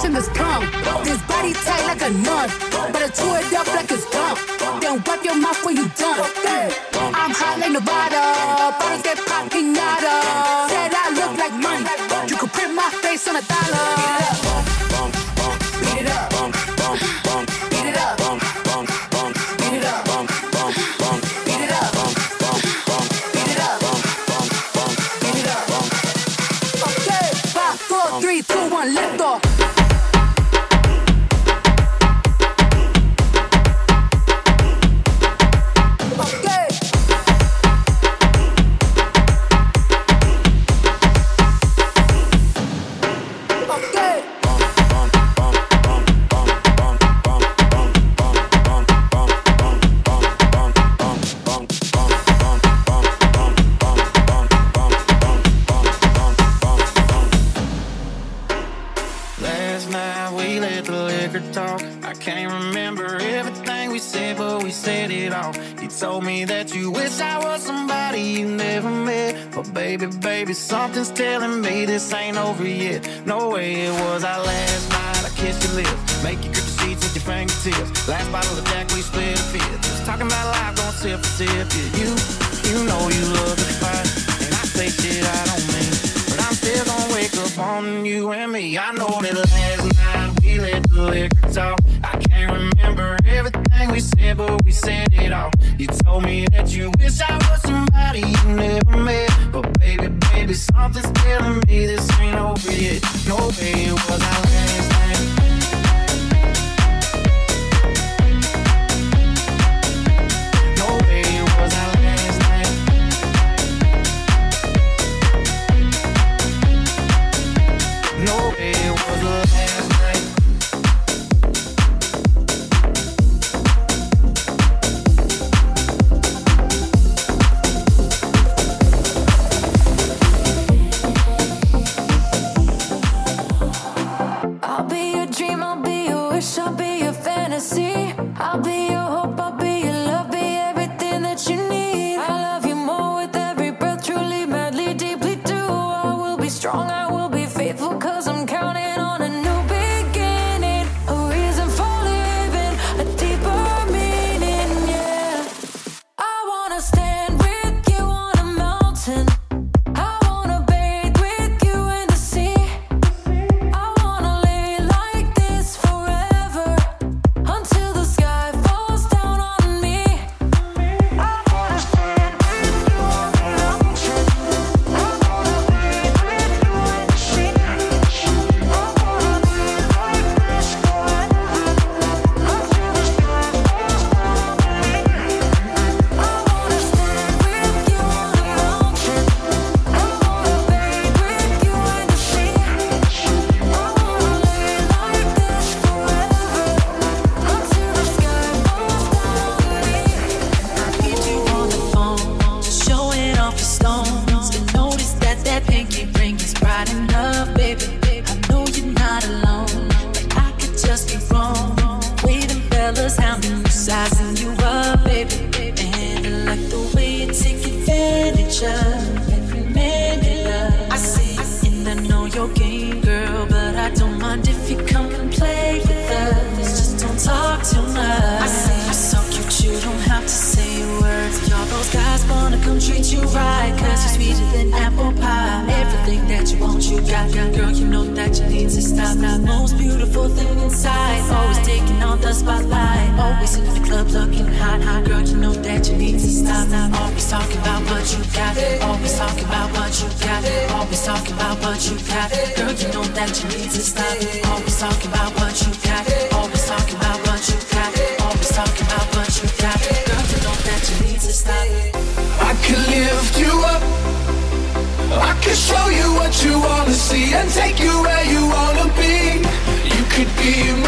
in this tongue. This body tight like a nun. but I chew it up like it's gum. Then wipe your mouth when you done. I'm hot like Nevada. Bottles get popping nada. Said I look like money. You could print my face on a dollar. Talk. I can't remember everything we said, but we said it all. You told me that you wish I was somebody you never met. But baby, baby, something's telling me this ain't over yet. No way it was our last night. I kissed your lips, make you grip the seats with your fingertips. Last bottle of Jack, we split a fifth. Just talking about life, going sip for sip. Yeah, you, you know you love to fight, and I say shit I don't mean. But I'm still gonna wake up on you and me. I know that last night let the liquor talk. I can't remember everything we said, but we said it all. You told me that you wish I was somebody you never met. But baby, baby, something's telling me this ain't over yet. No way it was our treat you right, cause you're sweeter than apple pie. Everything that you want, you got. Girl, you know that you need to stop. The most beautiful thing inside, always taking on the spotlight. Always in the club looking hot. Girl, you know that you need to stop. Always talking about what you got. Always talking about what you got. Always talking about what you got. Girl, you know that you need to stop. Always talking about what you got. Always talking about what you got. Always talking about what you got. Girl, you know that you need to stop. I could lift you up. I can show you what you wanna see and take you where you wanna be. You could be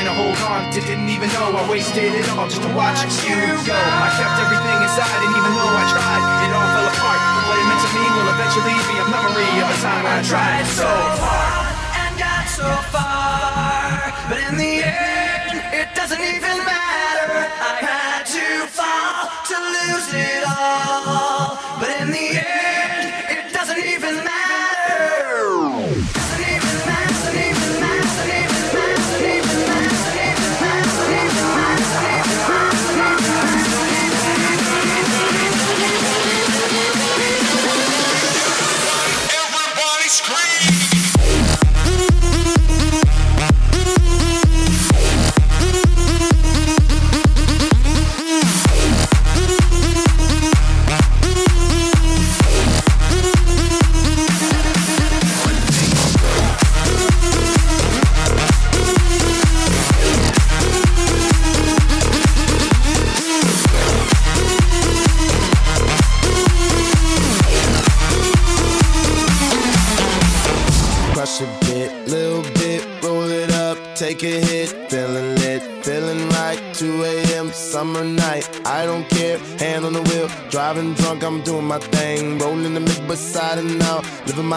trying to hold on to didn't even know I wasted it all just to watch you go. I kept everything inside, and even though I tried, it all fell apart. But what it meant to me will eventually be a memory of a time I tried so hard and got so far, but in the end, it doesn't even matter. I had to fall to lose it all, but in the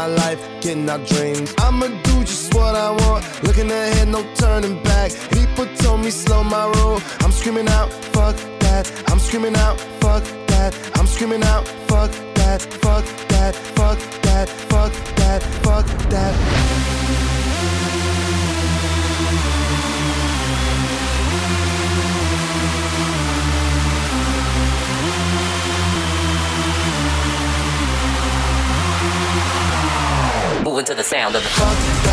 my life, getting our dreams. I'ma do just what I want, looking ahead, no turning back. People told me slow my roll, I'm screaming out, fuck that. I'm screaming out, fuck that. I'm screaming out, fuck that, fuck that, fuck that, fuck that, fuck that. Fuck that. sound of the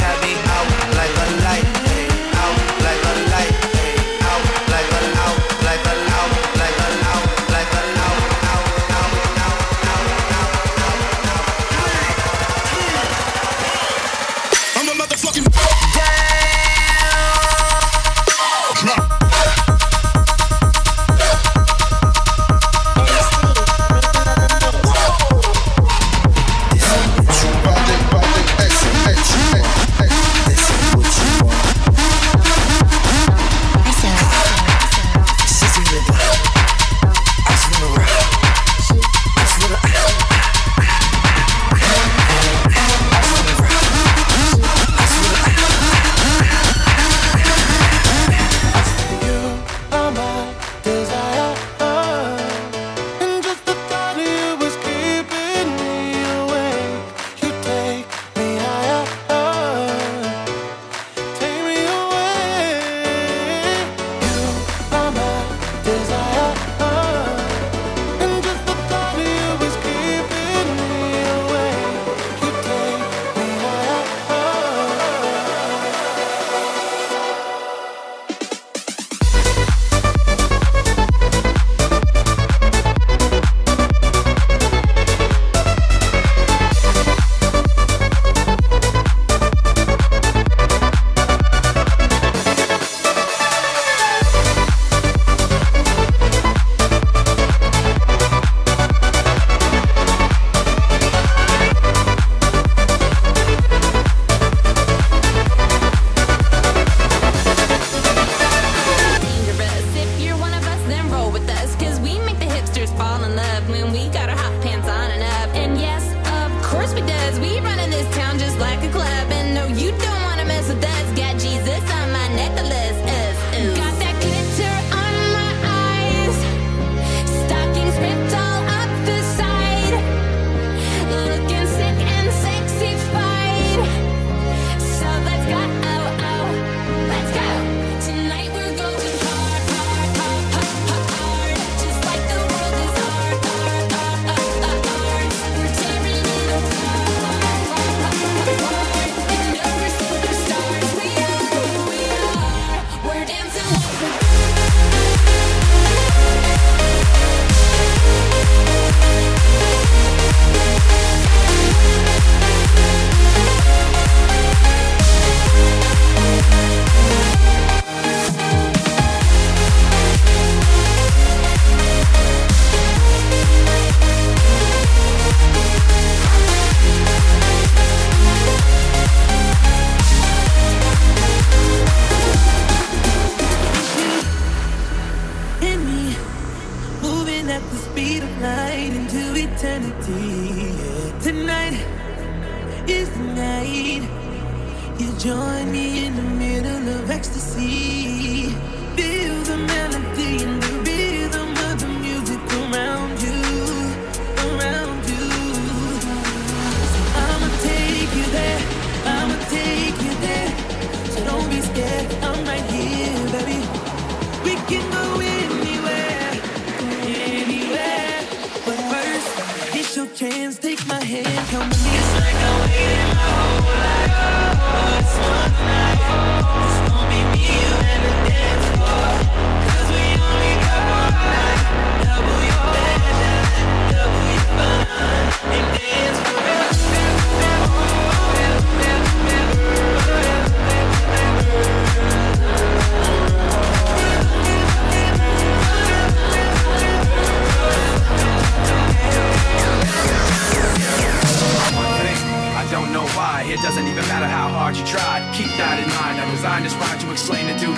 hard to explain to do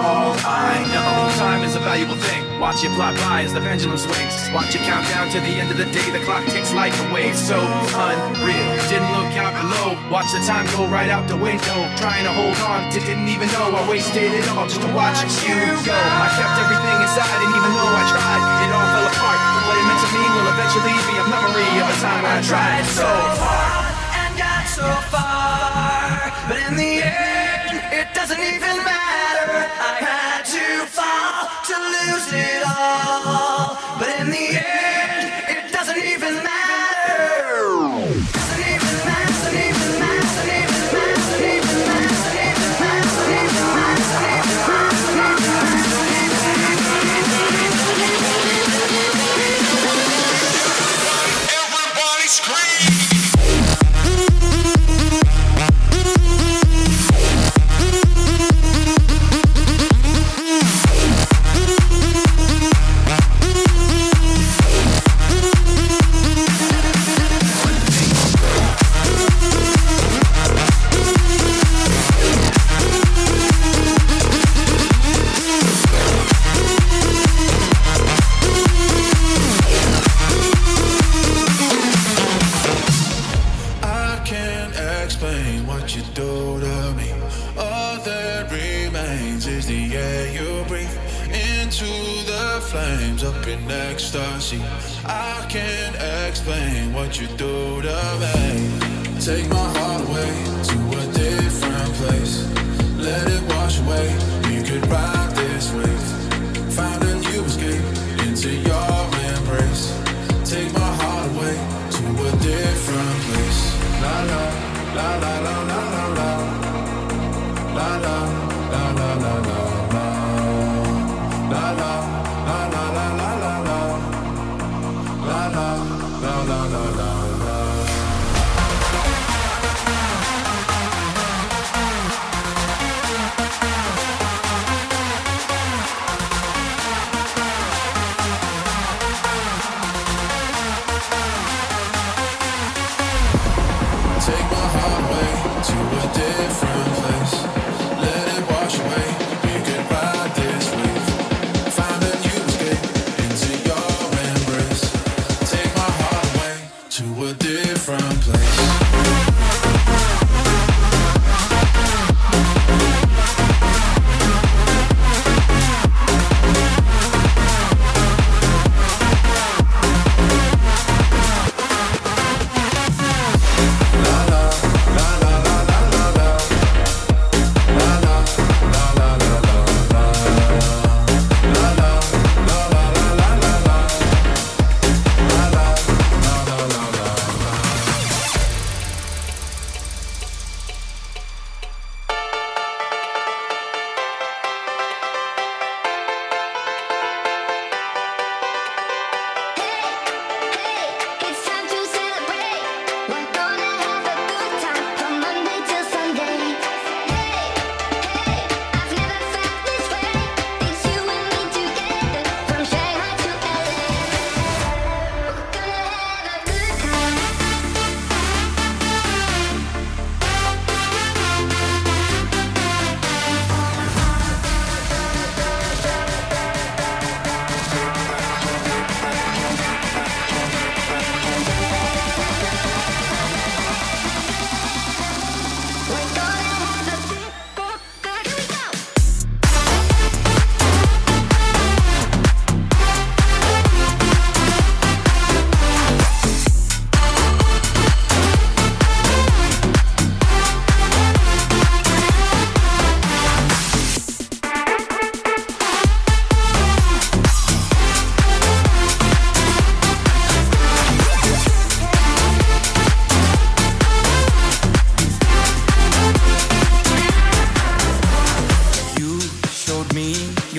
all I know. Time is a valuable thing. Watch it fly by as the pendulum swings. Watch it count down to the end of the day. The clock takes life away. So unreal. Didn't look out below. Watch the time go right out the window. Trying to hold on to didn't even know I wasted it all just to watch you go. I kept everything inside and even though I tried, it all fell apart. But what it meant to me will eventually be a memory of a time I tried so hard and got so far, but in the end. Doesn't even matter. I had to fall to lose it all.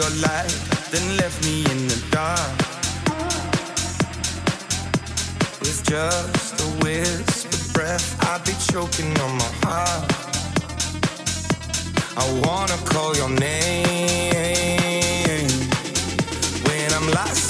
your light, then left me in the dark. With just a whisper breath, I'd be choking on my heart. I wanna call your name when I'm lost.